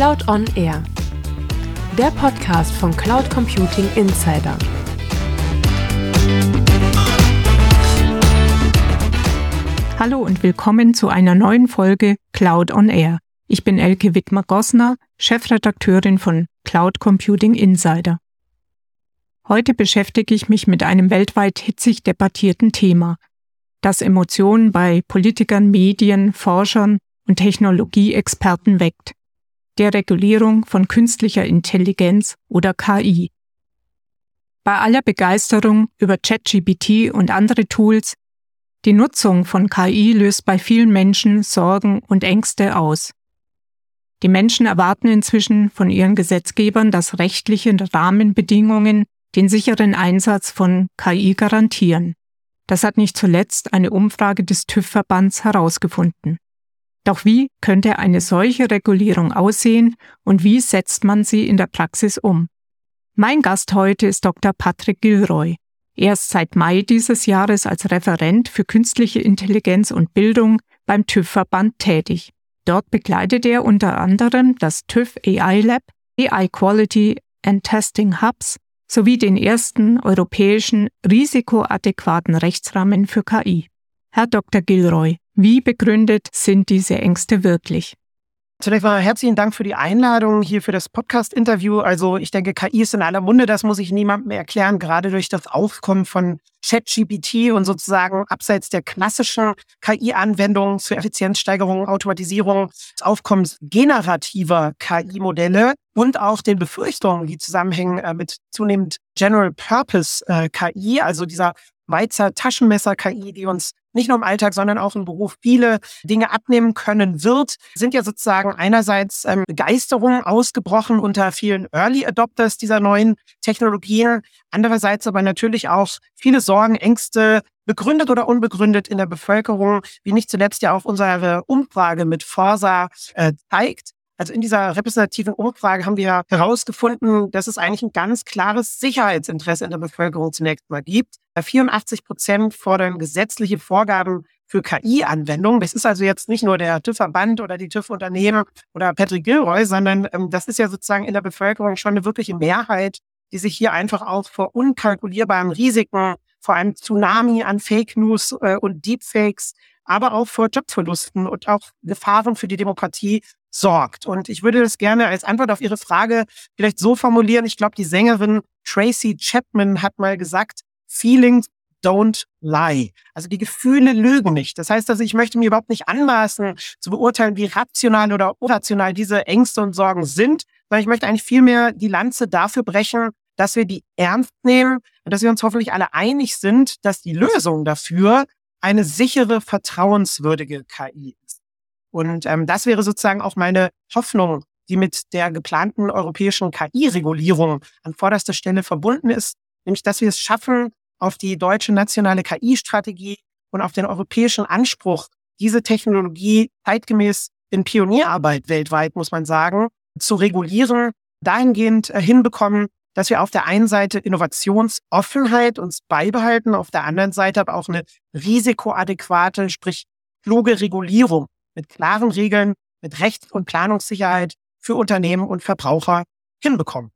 Cloud on Air, der Podcast von Cloud Computing Insider. Hallo und willkommen zu einer neuen Folge Cloud on Air. Ich bin Elke Wittmer-Gossner, Chefredakteurin von Cloud Computing Insider. Heute beschäftige ich mich mit einem weltweit hitzig debattierten Thema, das Emotionen bei Politikern, Medien, Forschern und Technologieexperten weckt, der Regulierung von künstlicher Intelligenz oder KI. Bei aller Begeisterung über ChatGPT und andere Tools, die Nutzung von KI löst bei vielen Menschen Sorgen und Ängste aus. Die Menschen erwarten inzwischen von ihren Gesetzgebern, dass rechtliche Rahmenbedingungen den sicheren Einsatz von KI garantieren. Das hat nicht zuletzt eine Umfrage des TÜV-Verbands herausgefunden. Doch wie könnte eine solche Regulierung aussehen und wie setzt man sie in der Praxis um? Mein Gast heute ist Dr. Patrick Gilroy. Er ist seit Mai dieses Jahres als Referent für künstliche Intelligenz und Bildung beim TÜV-Verband tätig. Dort begleitet er unter anderem das TÜV AI Lab, AI Quality and Testing Hubs sowie den ersten europäischen risikoadäquaten Rechtsrahmen für KI. Herr Dr. Gilroy, wie begründet sind diese Ängste wirklich? Zunächst mal herzlichen Dank für die Einladung hier für das Podcast-Interview. Also ich denke, KI ist in aller Munde, das muss ich niemandem erklären, gerade durch das Aufkommen von ChatGPT und sozusagen abseits der klassischen KI-Anwendungen zur Effizienzsteigerung, Automatisierung, des Aufkommens generativer KI-Modelle und auch den Befürchtungen, die zusammenhängen äh, mit zunehmend General Purpose äh, KI, also dieser Weizer Taschenmesser-KI, die uns nicht nur im Alltag, sondern auch im Beruf viele Dinge abnehmen können wird, sind ja sozusagen einerseits ähm, Begeisterung ausgebrochen unter vielen Early Adopters dieser neuen Technologien, andererseits aber natürlich auch viele Sorgen, Ängste, begründet oder unbegründet in der Bevölkerung, wie nicht zuletzt ja auch unsere Umfrage mit Forsa äh, zeigt. Also in dieser repräsentativen Umfrage haben wir herausgefunden, dass es eigentlich ein ganz klares Sicherheitsinteresse in der Bevölkerung zunächst mal gibt. 84 Prozent fordern gesetzliche Vorgaben für KI-Anwendungen. Das ist also jetzt nicht nur der TÜV-Verband oder die TÜV-Unternehmen oder Patrick Gilroy, sondern ähm, das ist ja sozusagen in der Bevölkerung schon eine wirkliche Mehrheit, die sich hier einfach auch vor unkalkulierbaren Risiken, vor einem Tsunami an Fake News äh, und Deepfakes, aber auch vor Jobverlusten und auch Gefahren für die Demokratie sorgt. Und ich würde das gerne als Antwort auf Ihre Frage vielleicht so formulieren. Ich glaube, die Sängerin Tracy Chapman hat mal gesagt, Feelings don't lie. Also die Gefühle lügen nicht. Das heißt also, ich möchte mir überhaupt nicht anmaßen zu beurteilen, wie rational oder irrational diese Ängste und Sorgen sind, sondern ich möchte eigentlich vielmehr die Lanze dafür brechen, dass wir die ernst nehmen und dass wir uns hoffentlich alle einig sind, dass die Lösung dafür eine sichere, vertrauenswürdige KI ist. Und ähm, das wäre sozusagen auch meine Hoffnung, die mit der geplanten europäischen KI-Regulierung an vorderster Stelle verbunden ist, nämlich dass wir es schaffen, auf die deutsche nationale KI-Strategie und auf den europäischen Anspruch, diese Technologie zeitgemäß in Pionierarbeit weltweit, muss man sagen, zu regulieren, dahingehend äh, hinbekommen, dass wir auf der einen Seite Innovationsoffenheit uns beibehalten, auf der anderen Seite aber auch eine risikoadäquate, sprich kluge Regulierung mit klaren Regeln, mit Rechts- und Planungssicherheit für Unternehmen und Verbraucher hinbekommen.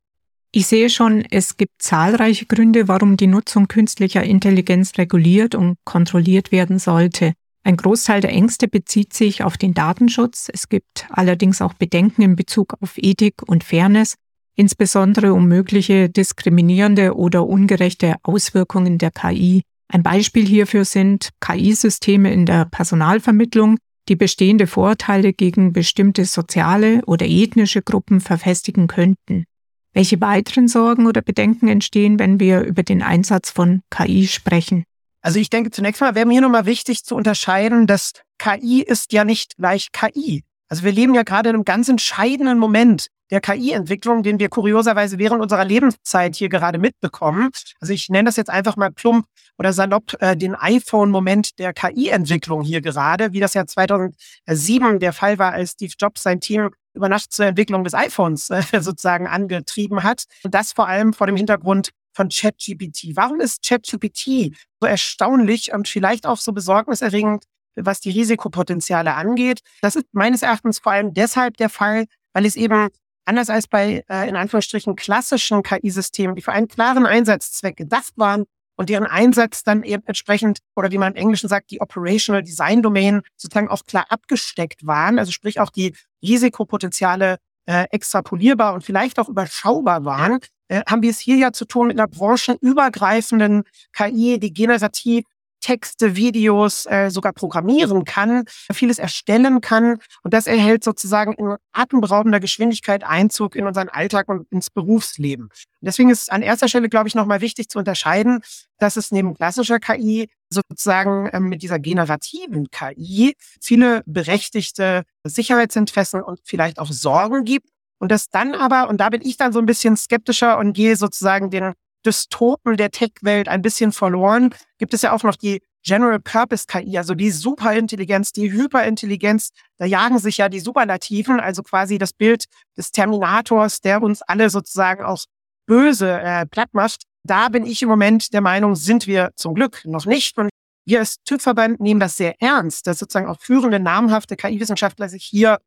Ich sehe schon, es gibt zahlreiche Gründe, warum die Nutzung künstlicher Intelligenz reguliert und kontrolliert werden sollte. Ein Großteil der Ängste bezieht sich auf den Datenschutz. Es gibt allerdings auch Bedenken in Bezug auf Ethik und Fairness, insbesondere um mögliche diskriminierende oder ungerechte Auswirkungen der KI. Ein Beispiel hierfür sind KI-Systeme in der Personalvermittlung, die bestehende Vorurteile gegen bestimmte soziale oder ethnische Gruppen verfestigen könnten. Welche weiteren Sorgen oder Bedenken entstehen, wenn wir über den Einsatz von KI sprechen? Also ich denke, zunächst mal wäre mir nochmal wichtig zu unterscheiden, dass KI ist ja nicht gleich KI. Also wir leben ja gerade in einem ganz entscheidenden Moment der KI-Entwicklung, den wir kurioserweise während unserer Lebenszeit hier gerade mitbekommen. Also ich nenne das jetzt einfach mal plump oder salopp äh, den iPhone-Moment der KI-Entwicklung hier gerade, wie das ja 2007 der Fall war, als Steve Jobs sein Team über Nacht zur Entwicklung des iPhones äh, sozusagen angetrieben hat. Und das vor allem vor dem Hintergrund von ChatGPT. Warum ist ChatGPT so erstaunlich und vielleicht auch so besorgniserregend, was die Risikopotenziale angeht? Das ist meines Erachtens vor allem deshalb der Fall, weil es eben anders als bei äh, in Anführungsstrichen klassischen KI-Systemen, die für einen klaren Einsatzzweck gedacht waren und deren Einsatz dann eben entsprechend, oder wie man im Englischen sagt, die Operational Design Domain sozusagen auch klar abgesteckt waren, also sprich auch die Risikopotenziale äh, extrapolierbar und vielleicht auch überschaubar waren, äh, haben wir es hier ja zu tun mit einer branchenübergreifenden KI, die generativ Texte, Videos äh, sogar programmieren kann, vieles erstellen kann. Und das erhält sozusagen in atemberaubender Geschwindigkeit Einzug in unseren Alltag und ins Berufsleben. Und deswegen ist an erster Stelle, glaube ich, nochmal wichtig zu unterscheiden, dass es neben klassischer KI sozusagen ähm, mit dieser generativen KI viele berechtigte Sicherheitsinteressen und vielleicht auch Sorgen gibt. Und das dann aber, und da bin ich dann so ein bisschen skeptischer und gehe sozusagen den Dystopen der Tech-Welt ein bisschen verloren, gibt es ja auch noch die General Purpose KI, also die Superintelligenz, die Hyperintelligenz. Da jagen sich ja die Superlativen, also quasi das Bild des Terminators, der uns alle sozusagen auch böse äh, platt macht. Da bin ich im Moment der Meinung, sind wir zum Glück noch nicht. Und wir als TÜV-Verband nehmen das sehr ernst, dass sozusagen auch führende, namhafte KI-Wissenschaftler sich hier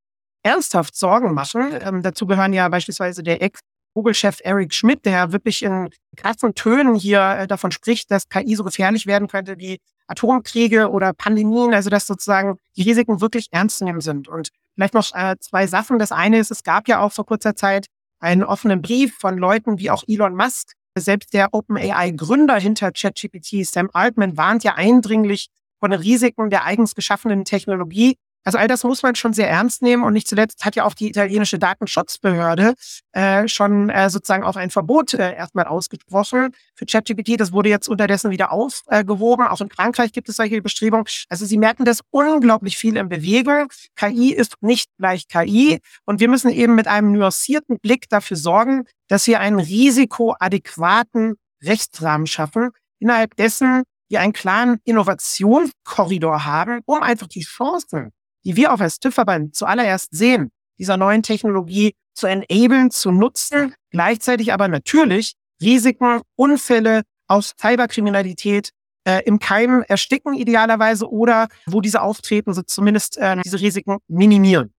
ernsthaft Sorgen machen. Ähm, dazu gehören ja beispielsweise der Google-Chef Eric Schmidt, der wirklich in krassen Tönen hier äh, davon spricht, dass KI so gefährlich werden könnte wie Atomkriege oder Pandemien, also dass sozusagen die Risiken wirklich ernst zu nehmen sind. Und vielleicht noch äh, zwei Sachen. Das eine ist, es gab ja auch vor kurzer Zeit einen offenen Brief von Leuten wie auch Elon Musk. Selbst der OpenAI-Gründer hinter ChatGPT, Sam Altman, warnt ja eindringlich von den Risiken der eigens geschaffenen Technologie also all das muss man schon sehr ernst nehmen und nicht zuletzt hat ja auch die italienische Datenschutzbehörde äh, schon äh, sozusagen auch ein Verbot äh, erstmal ausgesprochen für ChatGPT. Das wurde jetzt unterdessen wieder aufgehoben. Auch in Frankreich gibt es solche Bestrebungen. Also Sie merken das unglaublich viel in Bewegung. KI ist nicht gleich KI und wir müssen eben mit einem nuancierten Blick dafür sorgen, dass wir einen risikoadäquaten Rechtsrahmen schaffen, innerhalb dessen wir einen klaren Innovationskorridor haben, um einfach die Chancen die wir auch als TÜV-Verband zuallererst sehen, dieser neuen Technologie zu enablen, zu nutzen, gleichzeitig aber natürlich Risiken, Unfälle aus Cyberkriminalität äh, im Keim ersticken idealerweise oder wo diese auftreten, so zumindest äh, diese Risiken minimieren.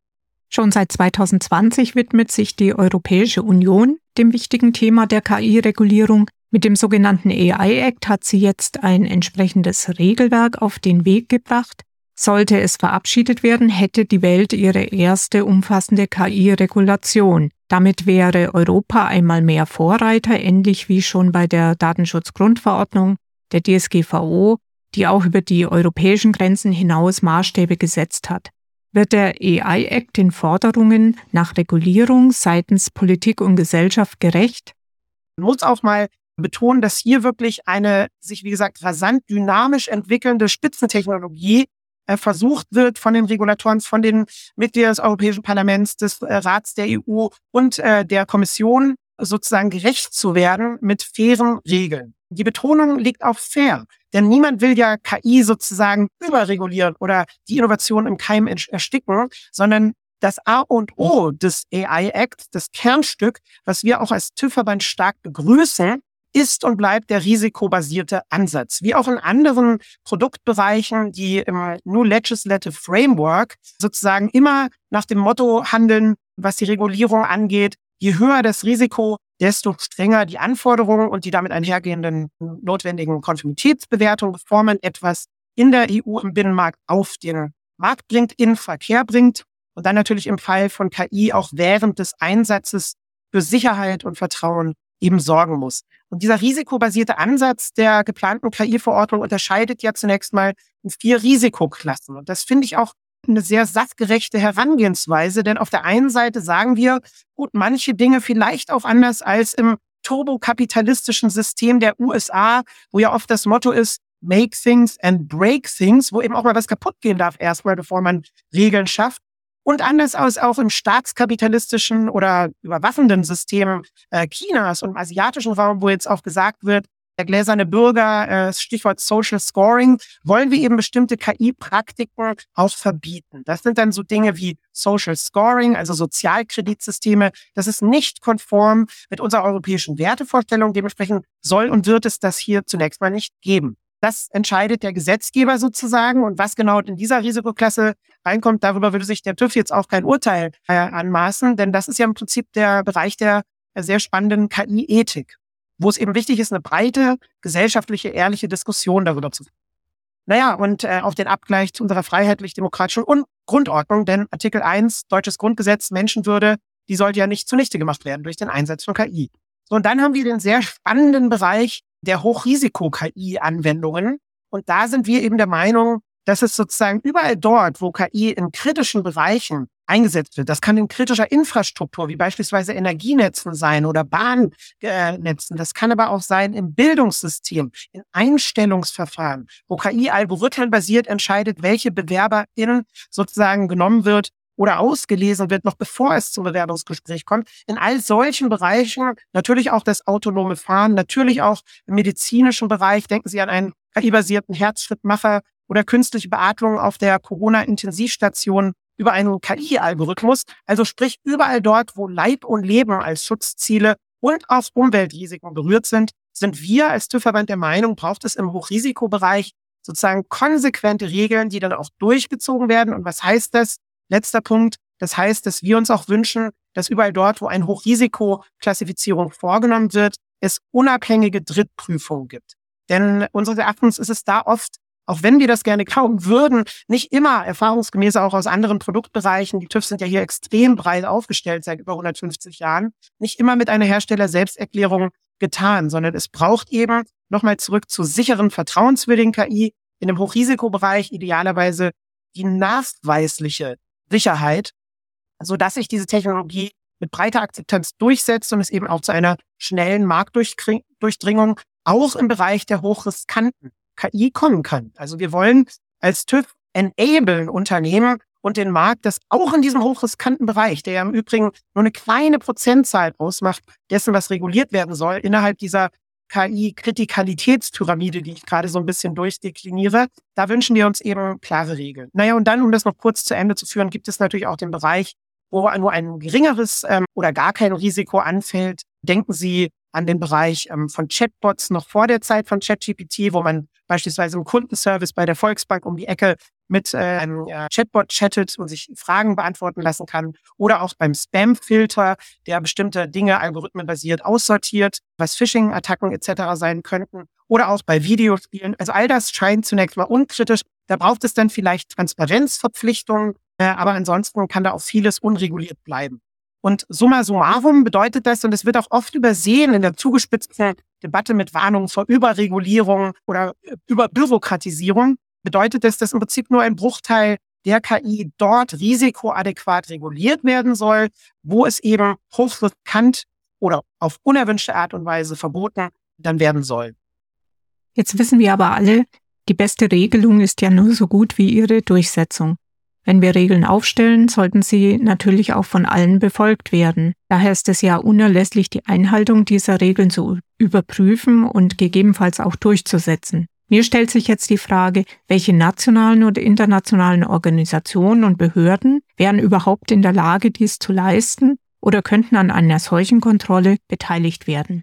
Schon seit 2020 widmet sich die Europäische Union dem wichtigen Thema der KI-Regulierung. Mit dem sogenannten AI Act hat sie jetzt ein entsprechendes Regelwerk auf den Weg gebracht. Sollte es verabschiedet werden, hätte die Welt ihre erste umfassende KI-Regulation. Damit wäre Europa einmal mehr Vorreiter, ähnlich wie schon bei der Datenschutzgrundverordnung, der DSGVO, die auch über die europäischen Grenzen hinaus Maßstäbe gesetzt hat. Wird der AI Act den Forderungen nach Regulierung seitens Politik und Gesellschaft gerecht? Man muss auch mal betonen, dass hier wirklich eine sich, wie gesagt, rasant dynamisch entwickelnde Spitzentechnologie versucht wird von den Regulatoren, von den Mitgliedern des Europäischen Parlaments, des äh, Rats der EU und äh, der Kommission sozusagen gerecht zu werden mit fairen Regeln. Die Betonung liegt auf fair, denn niemand will ja KI sozusagen überregulieren oder die Innovation im Keim ersticken, sondern das A und O des AI Act, das Kernstück, was wir auch als TÜV-Verband stark begrüßen, ist und bleibt der risikobasierte Ansatz. Wie auch in anderen Produktbereichen, die im New Legislative Framework sozusagen immer nach dem Motto handeln, was die Regulierung angeht, je höher das Risiko, desto strenger die Anforderungen und die damit einhergehenden notwendigen Konformitätsbewertungen, bevor man etwas in der EU im Binnenmarkt auf den Markt bringt, in Verkehr bringt und dann natürlich im Fall von KI auch während des Einsatzes für Sicherheit und Vertrauen eben sorgen muss. Und dieser risikobasierte Ansatz der geplanten KI-Verordnung unterscheidet ja zunächst mal in vier Risikoklassen. Und das finde ich auch eine sehr sachgerechte Herangehensweise, denn auf der einen Seite sagen wir, gut, manche Dinge vielleicht auch anders als im turbokapitalistischen System der USA, wo ja oft das Motto ist, make things and break things, wo eben auch mal was kaputt gehen darf erstmal, bevor man Regeln schafft. Und anders als auch im staatskapitalistischen oder überwaffenden System äh, Chinas und im asiatischen Raum, wo jetzt auch gesagt wird, der gläserne Bürger, äh, Stichwort Social Scoring, wollen wir eben bestimmte KI-Praktiken auch verbieten. Das sind dann so Dinge wie Social Scoring, also Sozialkreditsysteme. Das ist nicht konform mit unserer europäischen Wertevorstellung. Dementsprechend soll und wird es das hier zunächst mal nicht geben. Das entscheidet der Gesetzgeber sozusagen. Und was genau in dieser Risikoklasse reinkommt, darüber würde sich der TÜV jetzt auch kein Urteil äh, anmaßen, denn das ist ja im Prinzip der Bereich der sehr spannenden KI-Ethik, wo es eben wichtig ist, eine breite gesellschaftliche, ehrliche Diskussion darüber zu führen. Naja, und äh, auf den Abgleich zu unserer freiheitlich-demokratischen Grundordnung, denn Artikel 1, deutsches Grundgesetz, Menschenwürde, die sollte ja nicht zunichte gemacht werden durch den Einsatz von KI. So, und dann haben wir den sehr spannenden Bereich der Hochrisiko-KI-Anwendungen. Und da sind wir eben der Meinung, dass es sozusagen überall dort, wo KI in kritischen Bereichen eingesetzt wird, das kann in kritischer Infrastruktur, wie beispielsweise Energienetzen sein oder Bahnnetzen, das kann aber auch sein im Bildungssystem, in Einstellungsverfahren, wo KI algorithmenbasiert entscheidet, welche BewerberInnen sozusagen genommen wird oder ausgelesen wird, noch bevor es zum Bewerbungsgespräch kommt. In all solchen Bereichen, natürlich auch das autonome Fahren, natürlich auch im medizinischen Bereich, denken Sie an einen KI-basierten Herzschrittmacher oder künstliche Beatmung auf der Corona-Intensivstation über einen KI-Algorithmus. Also sprich überall dort, wo Leib und Leben als Schutzziele und auch Umweltrisiken berührt sind, sind wir als TÜV-Verband der Meinung, braucht es im Hochrisikobereich sozusagen konsequente Regeln, die dann auch durchgezogen werden. Und was heißt das? Letzter Punkt. Das heißt, dass wir uns auch wünschen, dass überall dort, wo eine Hochrisikoklassifizierung vorgenommen wird, es unabhängige Drittprüfungen gibt. Denn unseres Erachtens ist es da oft, auch wenn wir das gerne kaufen würden, nicht immer erfahrungsgemäß auch aus anderen Produktbereichen, die TÜVs sind ja hier extrem breit aufgestellt seit über 150 Jahren, nicht immer mit einer Hersteller-Selbsterklärung getan, sondern es braucht eben, nochmal zurück zu sicheren, vertrauenswürdigen KI, in dem Hochrisikobereich idealerweise die nachweisliche Sicherheit, so dass sich diese Technologie mit breiter Akzeptanz durchsetzt und es eben auch zu einer schnellen Marktdurchdringung auch im Bereich der hochriskanten KI kommen kann. Also wir wollen als TÜV enablen Unternehmen und den Markt, das auch in diesem hochriskanten Bereich, der ja im Übrigen nur eine kleine Prozentzahl ausmacht, dessen, was reguliert werden soll, innerhalb dieser KI-Kritikalitätspyramide, die ich gerade so ein bisschen durchdekliniere, da wünschen wir uns eben klare Regeln. Naja, und dann, um das noch kurz zu Ende zu führen, gibt es natürlich auch den Bereich, wo nur ein geringeres ähm, oder gar kein Risiko anfällt. Denken Sie an den Bereich ähm, von Chatbots noch vor der Zeit von ChatGPT, wo man beispielsweise im Kundenservice bei der Volksbank um die Ecke mit äh, einem Chatbot chattet und sich Fragen beantworten lassen kann. Oder auch beim Spam-Filter, der bestimmte Dinge algorithmenbasiert aussortiert, was Phishing-Attacken etc. sein könnten. Oder auch bei Videospielen. Also all das scheint zunächst mal unkritisch. Da braucht es dann vielleicht Transparenzverpflichtungen, äh, aber ansonsten kann da auch vieles unreguliert bleiben. Und summa summarum bedeutet das, und es wird auch oft übersehen in der zugespitzten Debatte mit Warnungen vor Überregulierung oder äh, Überbürokratisierung, bedeutet das, dass im Prinzip nur ein Bruchteil der KI dort risikoadäquat reguliert werden soll, wo es eben hochriskant oder auf unerwünschte Art und Weise verboten dann werden soll. Jetzt wissen wir aber alle, die beste Regelung ist ja nur so gut wie ihre Durchsetzung. Wenn wir Regeln aufstellen, sollten sie natürlich auch von allen befolgt werden. Daher ist es ja unerlässlich, die Einhaltung dieser Regeln zu überprüfen und gegebenenfalls auch durchzusetzen. Mir stellt sich jetzt die Frage, welche nationalen oder internationalen Organisationen und Behörden wären überhaupt in der Lage, dies zu leisten oder könnten an einer solchen Kontrolle beteiligt werden?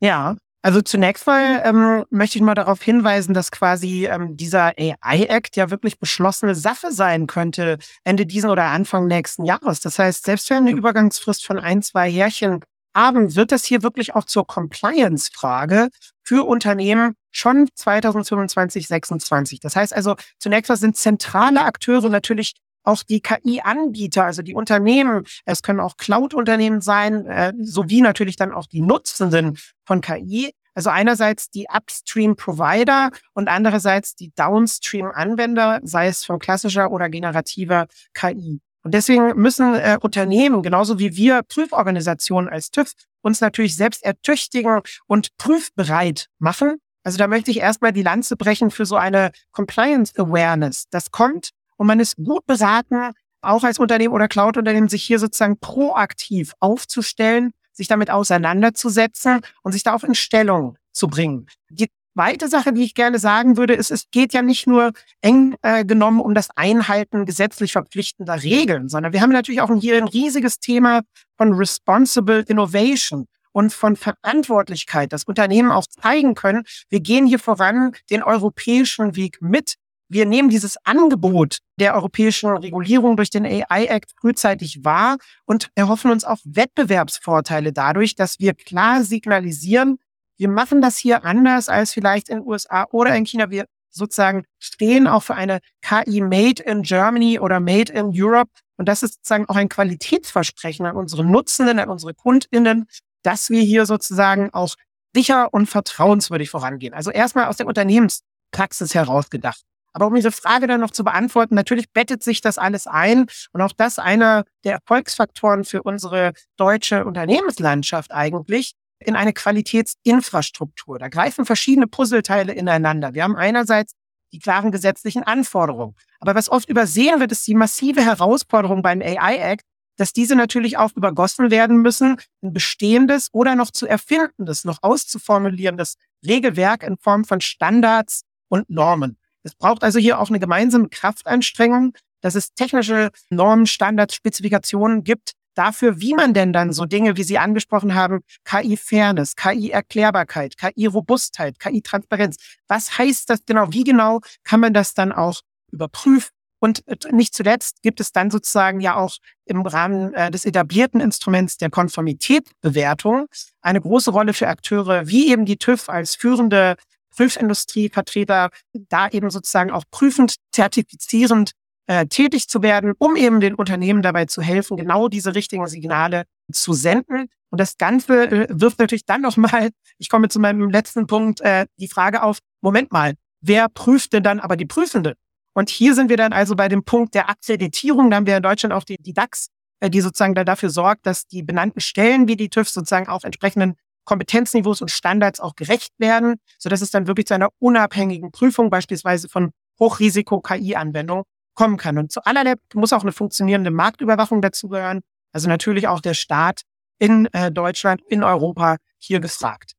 Ja, also zunächst mal ähm, möchte ich mal darauf hinweisen, dass quasi ähm, dieser AI-Act ja wirklich beschlossene Sache sein könnte Ende diesen oder Anfang nächsten Jahres. Das heißt, selbst wenn wir eine Übergangsfrist von ein, zwei Härchen haben, wird das hier wirklich auch zur Compliance-Frage für Unternehmen schon 2025, 2026. Das heißt also, zunächst mal sind zentrale Akteure natürlich auch die KI-Anbieter, also die Unternehmen, es können auch Cloud-Unternehmen sein, äh, sowie natürlich dann auch die Nutzenden von KI. Also einerseits die Upstream-Provider und andererseits die Downstream-Anwender, sei es von klassischer oder generativer KI. Und deswegen müssen äh, Unternehmen, genauso wie wir Prüforganisationen als TÜV, uns natürlich selbst ertüchtigen und prüfbereit machen. Also da möchte ich erstmal die Lanze brechen für so eine Compliance Awareness. Das kommt und man ist gut beraten, auch als Unternehmen oder Cloud-Unternehmen, sich hier sozusagen proaktiv aufzustellen, sich damit auseinanderzusetzen und sich da auch in Stellung zu bringen. Die zweite Sache, die ich gerne sagen würde, ist, es geht ja nicht nur eng äh, genommen um das Einhalten gesetzlich verpflichtender Regeln, sondern wir haben natürlich auch hier ein riesiges Thema von Responsible Innovation. und von Verantwortlichkeit das Unternehmen auch zeigen können, wir gehen hier voran den europäischen Weg mit. Wir nehmen dieses Angebot der europäischen Regulierung durch den AI Act frühzeitig wahr und erhoffen uns auch Wettbewerbsvorteile dadurch, dass wir klar signalisieren, wir machen das hier anders als vielleicht in den USA oder in China. Wir sozusagen stehen auch für eine KI Made in Germany oder Made in Europe. Und das ist sozusagen auch ein Qualitätsversprechen an unsere Nutzenden, an unsere KundInnen, dass wir hier sozusagen auch sicher und vertrauenswürdig vorangehen. Also erstmal aus der Unternehmenspraxis heraus gedacht. Aber um diese Frage dann noch zu beantworten, natürlich bettet sich das alles ein und auch das einer der Erfolgsfaktoren für unsere deutsche Unternehmenslandschaft eigentlich, in eine Qualitätsinfrastruktur. Da greifen verschiedene Puzzleteile ineinander. Wir haben einerseits die klaren gesetzlichen Anforderungen. Aber was oft übersehen wird, ist die massive Herausforderung beim AI Act, dass diese natürlich auch übergossen werden müssen, ein bestehendes oder noch zu erfindendes, noch auszuformulierendes Regelwerk in Form von Standards und Normen. Es braucht also hier auch eine gemeinsame Kraftanstrengung, dass es technische Normen, Standards, Spezifikationen gibt, dafür, wie man denn dann so Dinge, wie Sie angesprochen haben, KI-Fairness, KI-Erklärbarkeit, KI-Robustheit, KI-Transparenz, was heißt das genau? Wie genau kann man das dann auch überprüfen? Und äh, nicht zuletzt gibt es dann sozusagen ja auch im Rahmen äh, des etablierten Instruments der Konformitätbewertung eine große Rolle für Akteure wie eben die TÜV als führende Prüfindustrievertreter, da eben sozusagen auch prüfend, zertifizierend äh, tätig zu werden, um eben den Unternehmen dabei zu helfen, genau diese richtigen Signale zu senden. Und das Ganze äh, wirft natürlich dann nochmal, ich komme zu meinem letzten Punkt, äh, die Frage auf, Moment mal, wer prüft denn dann aber die Prüfende? Und hier sind wir dann also bei dem Punkt der Akkreditierung. Da haben wir in Deutschland auch die, die DAX, äh, die sozusagen da dafür sorgt, dass die benannten Stellen wie die TÜV sozusagen auch entsprechenden Kompetenzniveaus und Standards auch gerecht werden, sodass es dann wirklich zu einer unabhängigen Prüfung beispielsweise von Hochrisiko-KI-Anwendungen kommen kann. Und zu allerletzt muss auch eine funktionierende Marktüberwachung dazugehören. Also natürlich auch der Staat in äh, Deutschland, in Europa hier gefragt.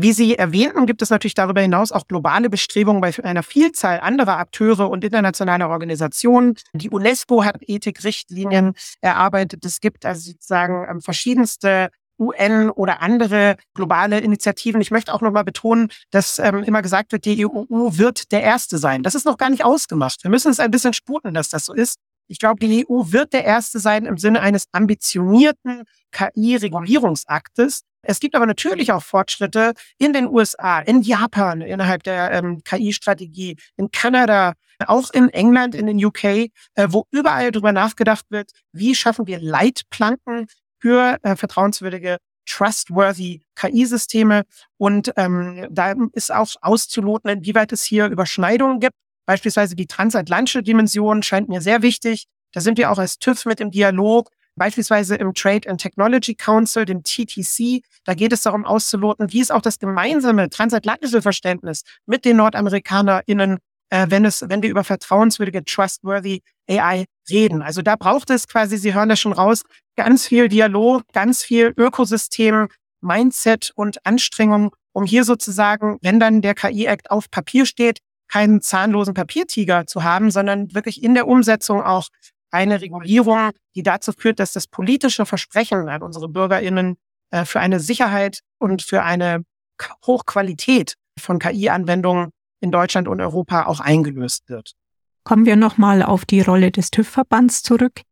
Wie Sie erwähnten, gibt es natürlich darüber hinaus auch globale Bestrebungen bei einer Vielzahl anderer Akteure und internationaler Organisationen. Die UNESCO hat Ethikrichtlinien erarbeitet. Es gibt also sozusagen ähm, verschiedenste UN oder andere globale Initiativen. Ich möchte auch nochmal betonen, dass ähm, immer gesagt wird, die EU wird der Erste sein. Das ist noch gar nicht ausgemacht. Wir müssen es ein bisschen sputen, dass das so ist. Ich glaube, die EU wird der Erste sein im Sinne eines ambitionierten KI-Regulierungsaktes. Es gibt aber natürlich auch Fortschritte in den USA, in Japan innerhalb der ähm, KI-Strategie, in Kanada, auch in England, in den UK, äh, wo überall darüber nachgedacht wird, wie schaffen wir Leitplanken für äh, vertrauenswürdige, trustworthy KI-Systeme. Und ähm, da ist auch auszuloten, inwieweit es hier Überschneidungen gibt. Beispielsweise die transatlantische Dimension scheint mir sehr wichtig. Da sind wir auch als TÜV mit im Dialog, beispielsweise im Trade and Technology Council, dem TTC. Da geht es darum auszuloten, wie ist auch das gemeinsame transatlantische Verständnis mit den NordamerikanerInnen äh, wenn es, wenn wir über vertrauenswürdige, trustworthy AI reden. Also da braucht es quasi, Sie hören das schon raus, ganz viel Dialog, ganz viel Ökosystem, Mindset und Anstrengung, um hier sozusagen, wenn dann der KI-Act auf Papier steht, keinen zahnlosen Papiertiger zu haben, sondern wirklich in der Umsetzung auch eine Regulierung, die dazu führt, dass das politische Versprechen an unsere BürgerInnen äh, für eine Sicherheit und für eine Hochqualität von KI-Anwendungen in Deutschland und Europa auch eingelöst wird. Kommen wir nochmal auf die Rolle des TÜV-Verbands zurück.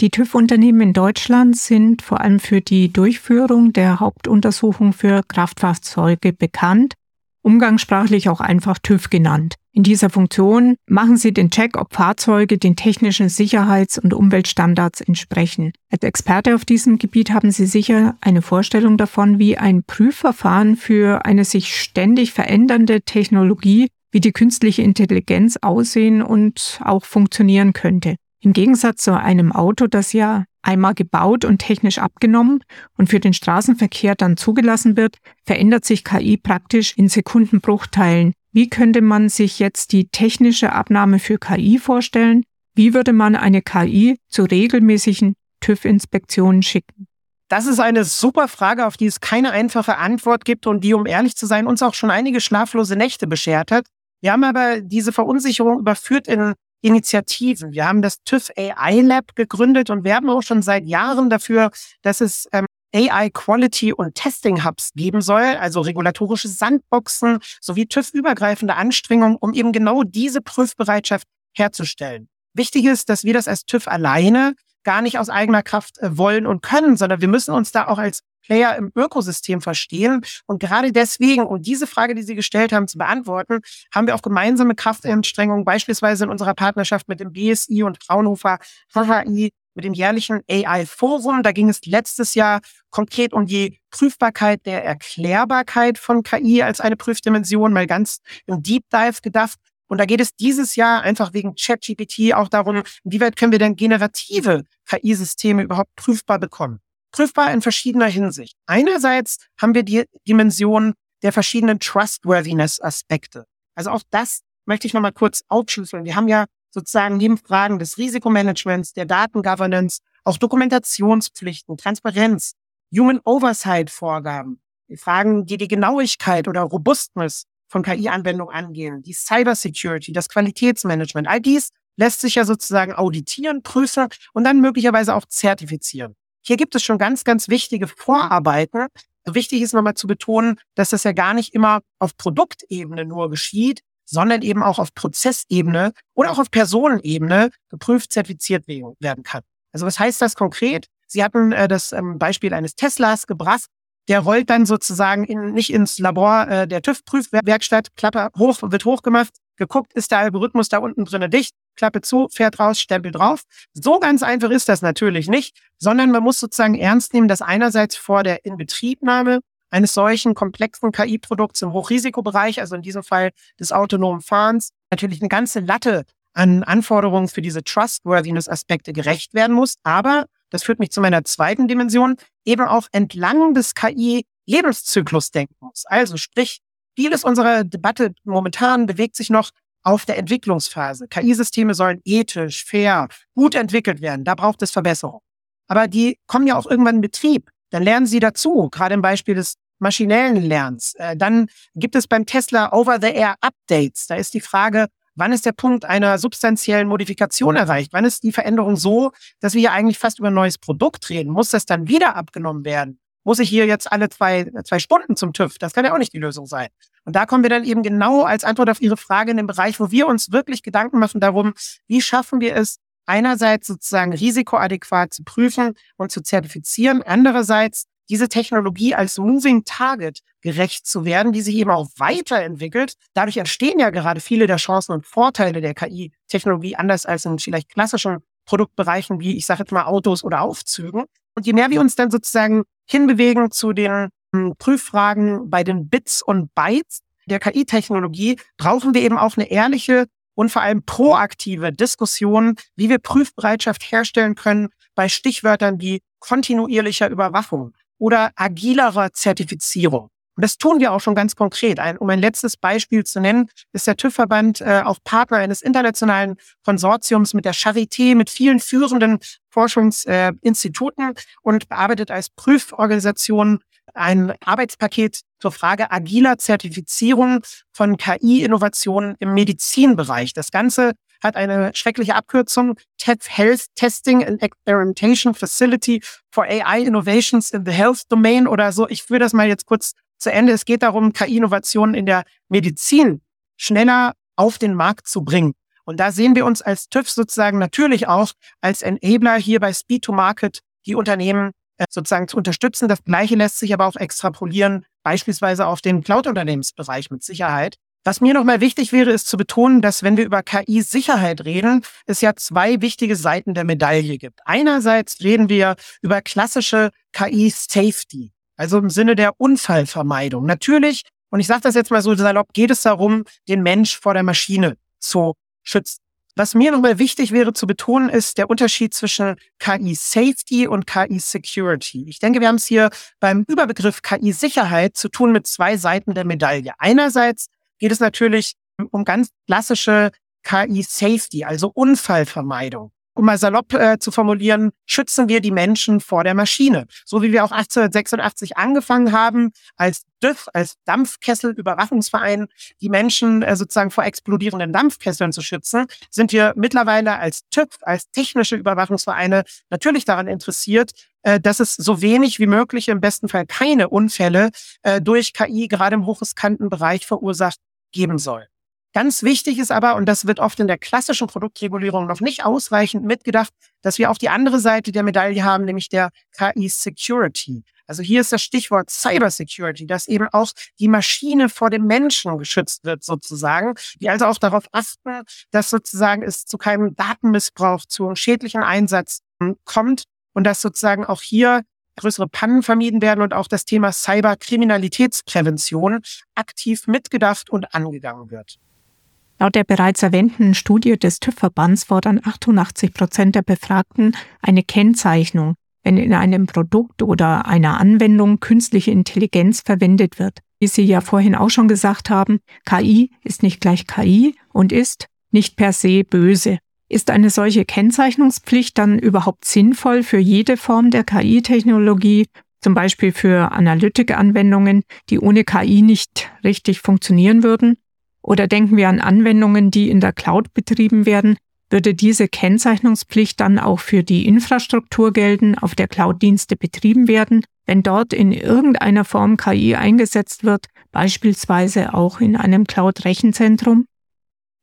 Die TÜV-Unternehmen in Deutschland sind vor allem für die Durchführung der Hauptuntersuchung für Kraftfahrzeuge bekannt umgangssprachlich auch einfach TÜV genannt. In dieser Funktion machen Sie den Check, ob Fahrzeuge den technischen Sicherheits- und Umweltstandards entsprechen. Als Experte auf diesem Gebiet haben Sie sicher eine Vorstellung davon, wie ein Prüfverfahren für eine sich ständig verändernde Technologie wie die künstliche Intelligenz aussehen und auch funktionieren könnte. Im Gegensatz zu einem Auto, das ja einmal gebaut und technisch abgenommen und für den Straßenverkehr dann zugelassen wird, verändert sich KI praktisch in Sekundenbruchteilen. Wie könnte man sich jetzt die technische Abnahme für KI vorstellen? Wie würde man eine KI zu regelmäßigen TÜV-Inspektionen schicken? Das ist eine super Frage, auf die es keine einfache Antwort gibt und die, um ehrlich zu sein, uns auch schon einige schlaflose Nächte beschert hat. Wir haben aber diese Verunsicherung überführt in Initiativen. Wir haben das TÜV AI Lab gegründet und werben auch schon seit Jahren dafür, dass es ähm, AI Quality und Testing Hubs geben soll, also regulatorische Sandboxen sowie TÜV-übergreifende Anstrengungen, um eben genau diese Prüfbereitschaft herzustellen. Wichtig ist, dass wir das als TÜV alleine gar nicht aus eigener Kraft äh, wollen und können, sondern wir müssen uns da auch als Player im Ökosystem verstehen. Und gerade deswegen, um diese Frage, die Sie gestellt haben, zu beantworten, haben wir auch gemeinsame Kraftanstrengungen, beispielsweise in unserer Partnerschaft mit dem BSI und Fraunhofer HHI, mit dem jährlichen AI Forum. Da ging es letztes Jahr konkret um die Prüfbarkeit der Erklärbarkeit von KI als eine Prüfdimension, mal ganz im Deep Dive gedacht. Und da geht es dieses Jahr einfach wegen ChatGPT auch darum, inwieweit können wir denn generative KI-Systeme überhaupt prüfbar bekommen. Prüfbar in verschiedener Hinsicht. Einerseits haben wir die Dimension der verschiedenen Trustworthiness-Aspekte. Also auch das möchte ich nochmal kurz aufschlüsseln. Wir haben ja sozusagen neben Fragen des Risikomanagements, der Datengovernance, auch Dokumentationspflichten, Transparenz, Human Oversight Vorgaben, die Fragen, die die Genauigkeit oder Robustness von KI-Anwendungen angehen, die Cybersecurity, das Qualitätsmanagement, all dies lässt sich ja sozusagen auditieren, prüfen und dann möglicherweise auch zertifizieren. Hier gibt es schon ganz, ganz wichtige Vorarbeiten. Wichtig ist nochmal zu betonen, dass das ja gar nicht immer auf Produktebene nur geschieht, sondern eben auch auf Prozessebene oder auch auf Personenebene geprüft, zertifiziert werden kann. Also was heißt das konkret? Sie hatten äh, das ähm, Beispiel eines Teslas gebracht. Der rollt dann sozusagen in, nicht ins Labor äh, der TÜV-Prüfwerkstatt, Klappe hoch, wird hochgemacht, geguckt, ist der Algorithmus da unten drinnen dicht, Klappe zu, fährt raus, Stempel drauf. So ganz einfach ist das natürlich nicht, sondern man muss sozusagen ernst nehmen, dass einerseits vor der Inbetriebnahme eines solchen komplexen KI-Produkts im Hochrisikobereich, also in diesem Fall des autonomen Fahrens, natürlich eine ganze Latte an Anforderungen für diese Trustworthiness-Aspekte gerecht werden muss. Aber, das führt mich zu meiner zweiten Dimension, eben auch entlang des KI-Lebenszyklus denken muss. Also sprich, vieles unserer Debatte momentan bewegt sich noch auf der Entwicklungsphase. KI-Systeme sollen ethisch, fair, gut entwickelt werden. Da braucht es Verbesserung. Aber die kommen ja auch irgendwann in Betrieb. Dann lernen sie dazu, gerade im Beispiel des maschinellen Lernens. Äh, dann gibt es beim Tesla Over-the-Air-Updates. Da ist die Frage, wann ist der Punkt einer substanziellen Modifikation erreicht? Wann ist die Veränderung so, dass wir hier eigentlich fast über ein neues Produkt reden? Muss das dann wieder abgenommen werden? Muss ich hier jetzt alle zwei, zwei Stunden zum TÜV? Das kann ja auch nicht die Lösung sein. Und da kommen wir dann eben genau als Antwort auf Ihre Frage in den Bereich, wo wir uns wirklich Gedanken machen darum, wie schaffen wir es, einerseits sozusagen risikoadäquat zu prüfen und zu zertifizieren, andererseits diese Technologie als Moving Target gerecht zu werden, die sich eben auch weiterentwickelt. Dadurch entstehen ja gerade viele der Chancen und Vorteile der KI-Technologie anders als in vielleicht klassischen Produktbereichen wie, ich sage jetzt mal, Autos oder Aufzügen. Und je mehr wir uns dann sozusagen hinbewegen zu den hm, Prüffragen bei den Bits und Bytes der KI-Technologie, brauchen wir eben auch eine ehrliche und vor allem proaktive Diskussion, wie wir Prüfbereitschaft herstellen können bei Stichwörtern wie kontinuierlicher Überwachung oder agilerer Zertifizierung. Und das tun wir auch schon ganz konkret. Ein, um ein letztes Beispiel zu nennen, ist der TÜV-Verband äh, auch Partner eines internationalen Konsortiums mit der Charité, mit vielen führenden Forschungsinstituten äh, und bearbeitet als Prüforganisation ein Arbeitspaket zur Frage agiler Zertifizierung von KI-Innovationen im Medizinbereich. Das Ganze hat eine schreckliche Abkürzung, TEF Health Testing and Experimentation Facility for AI Innovations in the Health Domain oder so. Ich führe das mal jetzt kurz zu Ende. Es geht darum, KI-Innovationen in der Medizin schneller auf den Markt zu bringen. Und da sehen wir uns als TÜV sozusagen natürlich auch als Enabler hier bei Speed to Market die Unternehmen äh, sozusagen zu unterstützen. Das Gleiche lässt sich aber auch extrapolieren, beispielsweise auf den Cloud-Unternehmensbereich mit Sicherheit. Was mir nochmal wichtig wäre, ist zu betonen, dass wenn wir über KI-Sicherheit reden, es ja zwei wichtige Seiten der Medaille gibt. Einerseits reden wir über klassische KI-Safety, also im Sinne der Unfallvermeidung. Natürlich, und ich sage das jetzt mal so salopp, geht es darum, den Mensch vor der Maschine zu schützen. Was mir nochmal wichtig wäre zu betonen, ist der Unterschied zwischen KI-Safety und KI-Security. Ich denke, wir haben es hier beim Überbegriff KI-Sicherheit zu tun mit zwei Seiten der Medaille. Einerseits geht es natürlich um ganz klassische KI-Safety, also Unfallvermeidung um mal salopp äh, zu formulieren, schützen wir die Menschen vor der Maschine. So wie wir auch 1886 angefangen haben, als DÜV, als Dampfkesselüberwachungsverein, die Menschen äh, sozusagen vor explodierenden Dampfkesseln zu schützen, sind wir mittlerweile als TÜV, als technische Überwachungsvereine natürlich daran interessiert, äh, dass es so wenig wie möglich, im besten Fall keine Unfälle äh, durch KI gerade im hochriskanten Bereich verursacht geben soll. Ganz wichtig ist aber, und das wird oft in der klassischen Produktregulierung noch nicht ausreichend mitgedacht, dass wir auch die andere Seite der Medaille haben, nämlich der KI Security. Also hier ist das Stichwort Cyber Security, dass eben auch die Maschine vor dem Menschen geschützt wird sozusagen, die also auch darauf achten, dass sozusagen es zu keinem Datenmissbrauch, zu schädlichen Einsatz kommt und dass sozusagen auch hier größere Pannen vermieden werden und auch das Thema Cyberkriminalitätsprävention aktiv mitgedacht und angegangen wird. Laut der bereits erwähnten Studie des TÜV-Verbands fordern 88 Prozent der Befragten eine Kennzeichnung, wenn in einem Produkt oder einer Anwendung künstliche Intelligenz verwendet wird. Wie Sie ja vorhin auch schon gesagt haben, KI ist nicht gleich KI und ist nicht per se böse. Ist eine solche Kennzeichnungspflicht dann überhaupt sinnvoll für jede Form der KI-Technologie, zum Beispiel für Analytik-Anwendungen, die ohne KI nicht richtig funktionieren würden? Oder denken wir an Anwendungen, die in der Cloud betrieben werden? Würde diese Kennzeichnungspflicht dann auch für die Infrastruktur gelten, auf der Cloud-Dienste betrieben werden, wenn dort in irgendeiner Form KI eingesetzt wird, beispielsweise auch in einem Cloud-Rechenzentrum?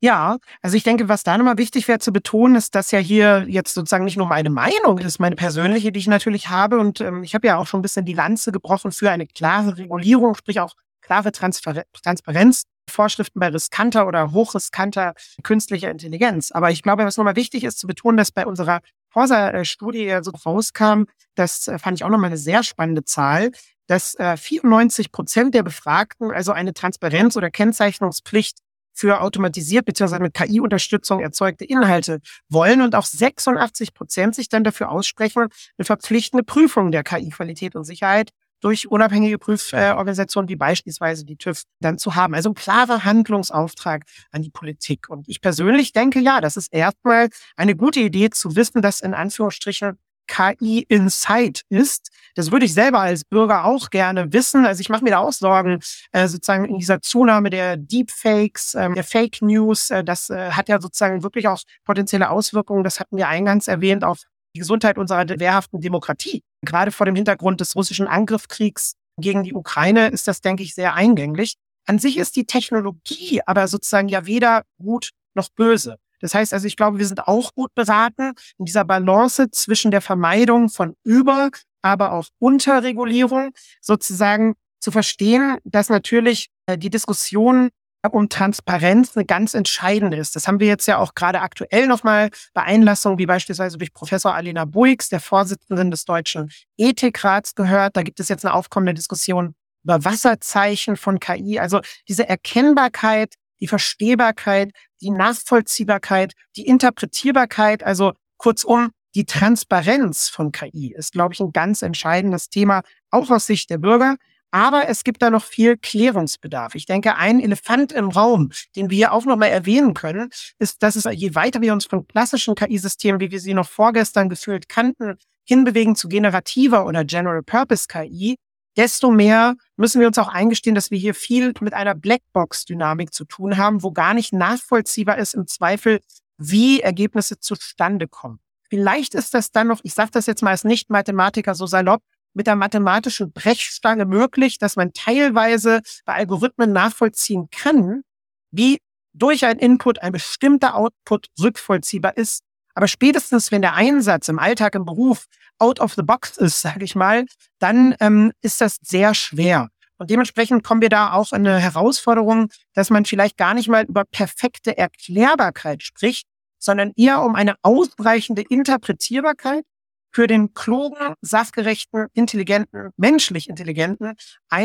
Ja, also ich denke, was da nochmal wichtig wäre zu betonen, ist, dass ja hier jetzt sozusagen nicht nur meine Meinung ist, meine persönliche, die ich natürlich habe. Und ähm, ich habe ja auch schon ein bisschen die Lanze gebrochen für eine klare Regulierung, sprich auch klare Transfer Transparenz. Vorschriften bei riskanter oder hochriskanter künstlicher Intelligenz. Aber ich glaube, was nochmal wichtig ist zu betonen, dass bei unserer Forsa-Studie so rauskam, das äh, fand ich auch nochmal eine sehr spannende Zahl, dass 94 äh, Prozent der Befragten also eine Transparenz- oder Kennzeichnungspflicht für automatisiert bzw. mit KI-Unterstützung erzeugte Inhalte wollen und auch 86 Prozent sich dann dafür aussprechen, eine verpflichtende Prüfung der KI-Qualität und Sicherheit durch unabhängige Prüforganisationen wie beispielsweise die TÜV dann zu haben. Also ein klarer Handlungsauftrag an die Politik. Und ich persönlich denke, ja, das ist erstmal eine gute Idee zu wissen, dass in Anführungsstrichen KI Insight ist. Das würde ich selber als Bürger auch gerne wissen. Also ich mache mir da auch Sorgen, äh, sozusagen in dieser Zunahme der Deepfakes, ähm, der Fake News. Äh, das äh, hat ja sozusagen wirklich auch potenzielle Auswirkungen. Das hatten wir eingangs erwähnt auf die Gesundheit unserer wehrhaften Demokratie. Gerade vor dem Hintergrund des russischen Angriffskriegs gegen die Ukraine ist das, denke ich, sehr eingänglich. An sich ist die Technologie aber sozusagen ja weder gut noch böse. Das heißt also, ich glaube, wir sind auch gut beraten in dieser Balance zwischen der Vermeidung von Über, aber auch Unterregulierung sozusagen zu verstehen, dass natürlich äh, die Diskussion um Transparenz eine ganz entscheidende ist. Das haben wir jetzt ja auch gerade aktuell nochmal bei Einlassungen, wie beispielsweise durch Professor Alina Buix, der Vorsitzenden des Deutschen Ethikrats, gehört. Da gibt es jetzt eine aufkommende Diskussion über Wasserzeichen von KI. Also diese Erkennbarkeit, die Verstehbarkeit, die Nachvollziehbarkeit, die Interpretierbarkeit, also kurzum, die Transparenz von KI ist, glaube ich, ein ganz entscheidendes Thema, auch aus Sicht der Bürger. Aber es gibt da noch viel Klärungsbedarf. Ich denke, ein Elefant im Raum, den wir auch nochmal erwähnen können, ist, dass es, je weiter wir uns von klassischen KI-Systemen, wie wir sie noch vorgestern gefühlt kannten, hinbewegen zu generativer oder General Purpose KI, desto mehr müssen wir uns auch eingestehen, dass wir hier viel mit einer Blackbox-Dynamik zu tun haben, wo gar nicht nachvollziehbar ist im Zweifel, wie Ergebnisse zustande kommen. Vielleicht ist das dann noch, ich sage das jetzt mal als Nicht-Mathematiker so salopp, mit der mathematischen Brechstange möglich, dass man teilweise bei Algorithmen nachvollziehen kann, wie durch ein Input ein bestimmter Output rückvollziehbar ist. Aber spätestens, wenn der Einsatz im Alltag, im Beruf out of the box ist, sage ich mal, dann ähm, ist das sehr schwer. Und dementsprechend kommen wir da auch in eine Herausforderung, dass man vielleicht gar nicht mal über perfekte Erklärbarkeit spricht, sondern eher um eine ausreichende Interpretierbarkeit für den klugen, sachgerechten, intelligenten, menschlich intelligenten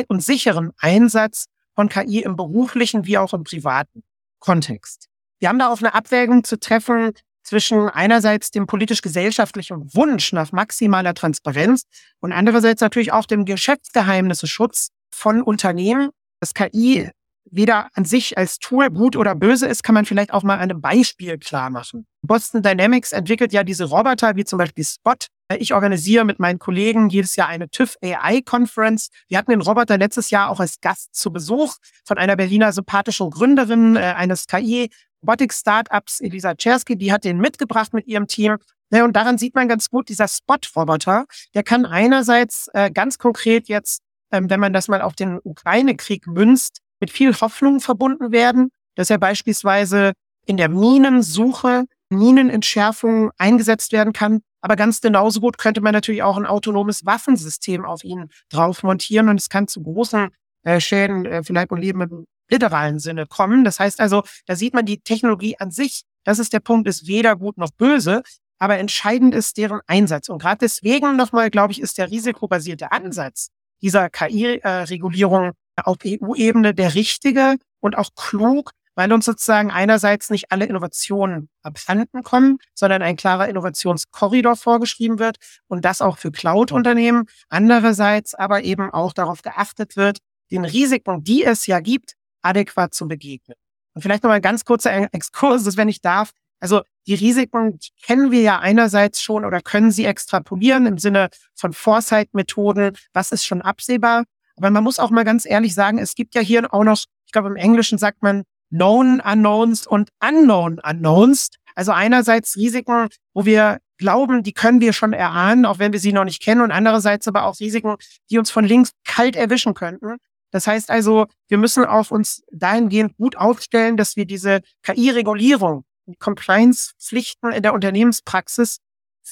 und sicheren Einsatz von KI im beruflichen wie auch im privaten Kontext. Wir haben da auf eine Abwägung zu treffen zwischen einerseits dem politisch-gesellschaftlichen Wunsch nach maximaler Transparenz und andererseits natürlich auch dem Geschäftsgeheimnisseschutz von Unternehmen. Das KI weder an sich als Tool gut oder böse ist, kann man vielleicht auch mal einem Beispiel klar machen. Boston Dynamics entwickelt ja diese Roboter wie zum Beispiel Spot. Ich organisiere mit meinen Kollegen jedes Jahr eine TÜV AI Conference. Wir hatten den Roboter letztes Jahr auch als Gast zu Besuch von einer Berliner sympathischen Gründerin äh, eines KI Robotik-Startups, Elisa Chersky, die hat den mitgebracht mit ihrem Team. Ja, und daran sieht man ganz gut, dieser Spot-Roboter, der kann einerseits äh, ganz konkret jetzt, ähm, wenn man das mal auf den Ukraine-Krieg münzt, mit viel Hoffnung verbunden werden, dass er beispielsweise in der Minensuche, Minenentschärfung eingesetzt werden kann. Aber ganz genauso gut könnte man natürlich auch ein autonomes Waffensystem auf ihn drauf montieren und es kann zu großen äh, Schäden, äh, vielleicht und Leben literalen Sinne kommen. Das heißt also, da sieht man die Technologie an sich, das ist der Punkt, ist weder gut noch böse, aber entscheidend ist deren Einsatz. Und gerade deswegen nochmal, glaube ich, ist der risikobasierte Ansatz dieser KI-Regulierung auf EU-Ebene der richtige und auch klug, weil uns sozusagen einerseits nicht alle Innovationen abhanden kommen, sondern ein klarer Innovationskorridor vorgeschrieben wird und das auch für Cloud-Unternehmen. Andererseits aber eben auch darauf geachtet wird, den Risiken, die es ja gibt, adäquat zu begegnen. Und vielleicht nochmal ein ganz kurzer Exkurs, wenn ich darf. Also die Risiken die kennen wir ja einerseits schon oder können sie extrapolieren im Sinne von Foresight-Methoden. Was ist schon absehbar? Aber man muss auch mal ganz ehrlich sagen, es gibt ja hier auch noch, ich glaube im Englischen sagt man Known Unknowns und Unknown Unknowns. Also einerseits Risiken, wo wir glauben, die können wir schon erahnen, auch wenn wir sie noch nicht kennen, und andererseits aber auch Risiken, die uns von links kalt erwischen könnten. Das heißt also, wir müssen auch uns dahingehend gut aufstellen, dass wir diese KI-Regulierung, Compliance-Pflichten in der Unternehmenspraxis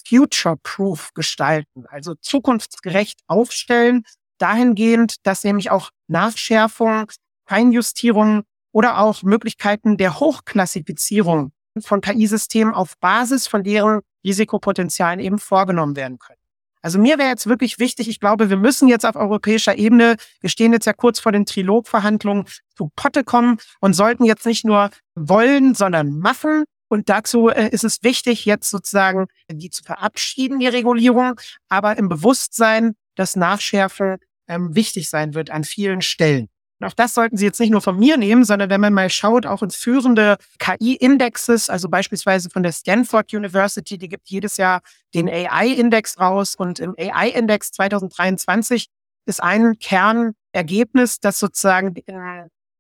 future-proof gestalten, also zukunftsgerecht aufstellen, dahingehend, dass nämlich auch Nachschärfung, Feinjustierung oder auch Möglichkeiten der Hochklassifizierung von KI-Systemen auf Basis von deren Risikopotenzialen eben vorgenommen werden können. Also mir wäre jetzt wirklich wichtig, ich glaube, wir müssen jetzt auf europäischer Ebene, wir stehen jetzt ja kurz vor den Trilogverhandlungen, zu Potte kommen und sollten jetzt nicht nur wollen, sondern machen. Und dazu äh, ist es wichtig, jetzt sozusagen die zu verabschieden, die Regulierung, aber im Bewusstsein, dass Nachschärfen ähm, wichtig sein wird an vielen Stellen. Und auch das sollten Sie jetzt nicht nur von mir nehmen, sondern wenn man mal schaut, auch ins führende KI-Indexes, also beispielsweise von der Stanford University, die gibt jedes Jahr den AI-Index raus. Und im AI-Index 2023 ist ein Kernergebnis, dass sozusagen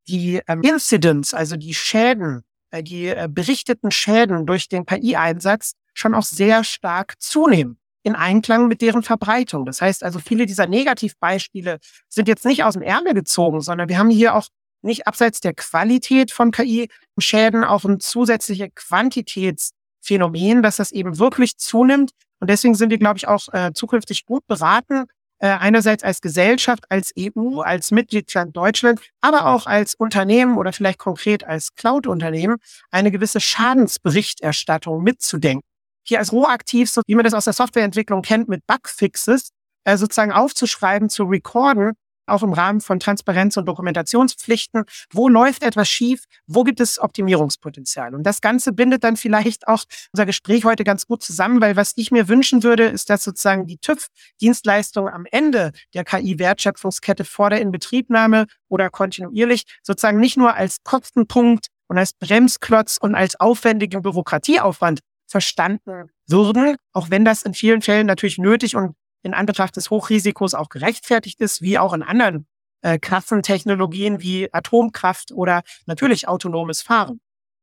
die ähm, Incidents, also die Schäden, äh, die äh, berichteten Schäden durch den KI-Einsatz schon auch sehr stark zunehmen in Einklang mit deren Verbreitung. Das heißt also, viele dieser Negativbeispiele sind jetzt nicht aus dem Ärmel gezogen, sondern wir haben hier auch nicht abseits der Qualität von KI-Schäden auch ein zusätzliche Quantitätsphänomen, dass das eben wirklich zunimmt. Und deswegen sind wir, glaube ich, auch äh, zukünftig gut beraten, äh, einerseits als Gesellschaft, als EU, als Mitgliedsland Deutschland, aber auch als Unternehmen oder vielleicht konkret als Cloud-Unternehmen eine gewisse Schadensberichterstattung mitzudenken hier als rohaktiv, so wie man das aus der Softwareentwicklung kennt, mit Bugfixes, äh, sozusagen aufzuschreiben, zu recorden, auch im Rahmen von Transparenz- und Dokumentationspflichten. Wo läuft etwas schief? Wo gibt es Optimierungspotenzial? Und das Ganze bindet dann vielleicht auch unser Gespräch heute ganz gut zusammen, weil was ich mir wünschen würde, ist, dass sozusagen die TÜV-Dienstleistung am Ende der KI-Wertschöpfungskette vor der Inbetriebnahme oder kontinuierlich sozusagen nicht nur als Kostenpunkt und als Bremsklotz und als aufwendigen Bürokratieaufwand verstanden. Würden, auch wenn das in vielen Fällen natürlich nötig und in Anbetracht des Hochrisikos auch gerechtfertigt ist, wie auch in anderen äh, Klassentechnologien wie Atomkraft oder natürlich autonomes Fahren.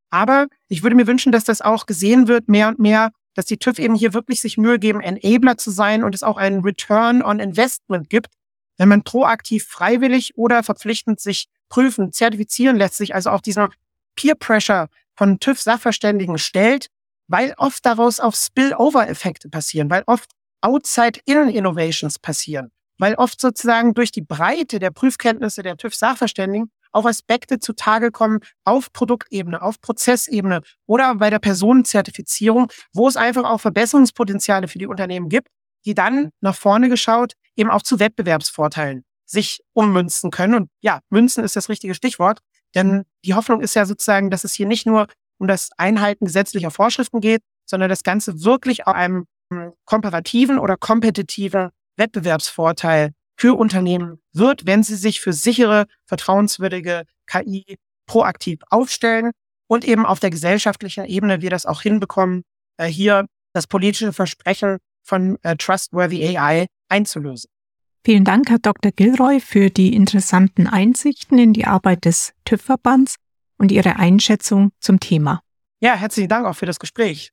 Aber ich würde mir wünschen, dass das auch gesehen wird, mehr und mehr, dass die TÜV eben hier wirklich sich Mühe geben, Enabler zu sein und es auch einen Return on Investment gibt, wenn man proaktiv freiwillig oder verpflichtend sich prüfen, zertifizieren lässt, sich also auch diesen Peer Pressure von TÜV-Sachverständigen stellt weil oft daraus auch Spillover-Effekte passieren, weil oft Outside-In-Innovations passieren, weil oft sozusagen durch die Breite der Prüfkenntnisse der TÜV-Sachverständigen auch Aspekte zutage kommen auf Produktebene, auf Prozessebene oder bei der Personenzertifizierung, wo es einfach auch Verbesserungspotenziale für die Unternehmen gibt, die dann nach vorne geschaut eben auch zu Wettbewerbsvorteilen sich ummünzen können. Und ja, Münzen ist das richtige Stichwort, denn die Hoffnung ist ja sozusagen, dass es hier nicht nur um das Einhalten gesetzlicher Vorschriften geht, sondern das Ganze wirklich auf einem hm, komparativen oder kompetitiven Wettbewerbsvorteil für Unternehmen wird, wenn sie sich für sichere, vertrauenswürdige KI proaktiv aufstellen und eben auf der gesellschaftlichen Ebene wir das auch hinbekommen, äh, hier das politische Versprechen von äh, Trustworthy AI einzulösen. Vielen Dank, Herr Dr. Gilroy, für die interessanten Einsichten in die Arbeit des TÜV-Verbands und Ihre Einschätzung zum Thema. Ja, herzlichen Dank auch für das Gespräch.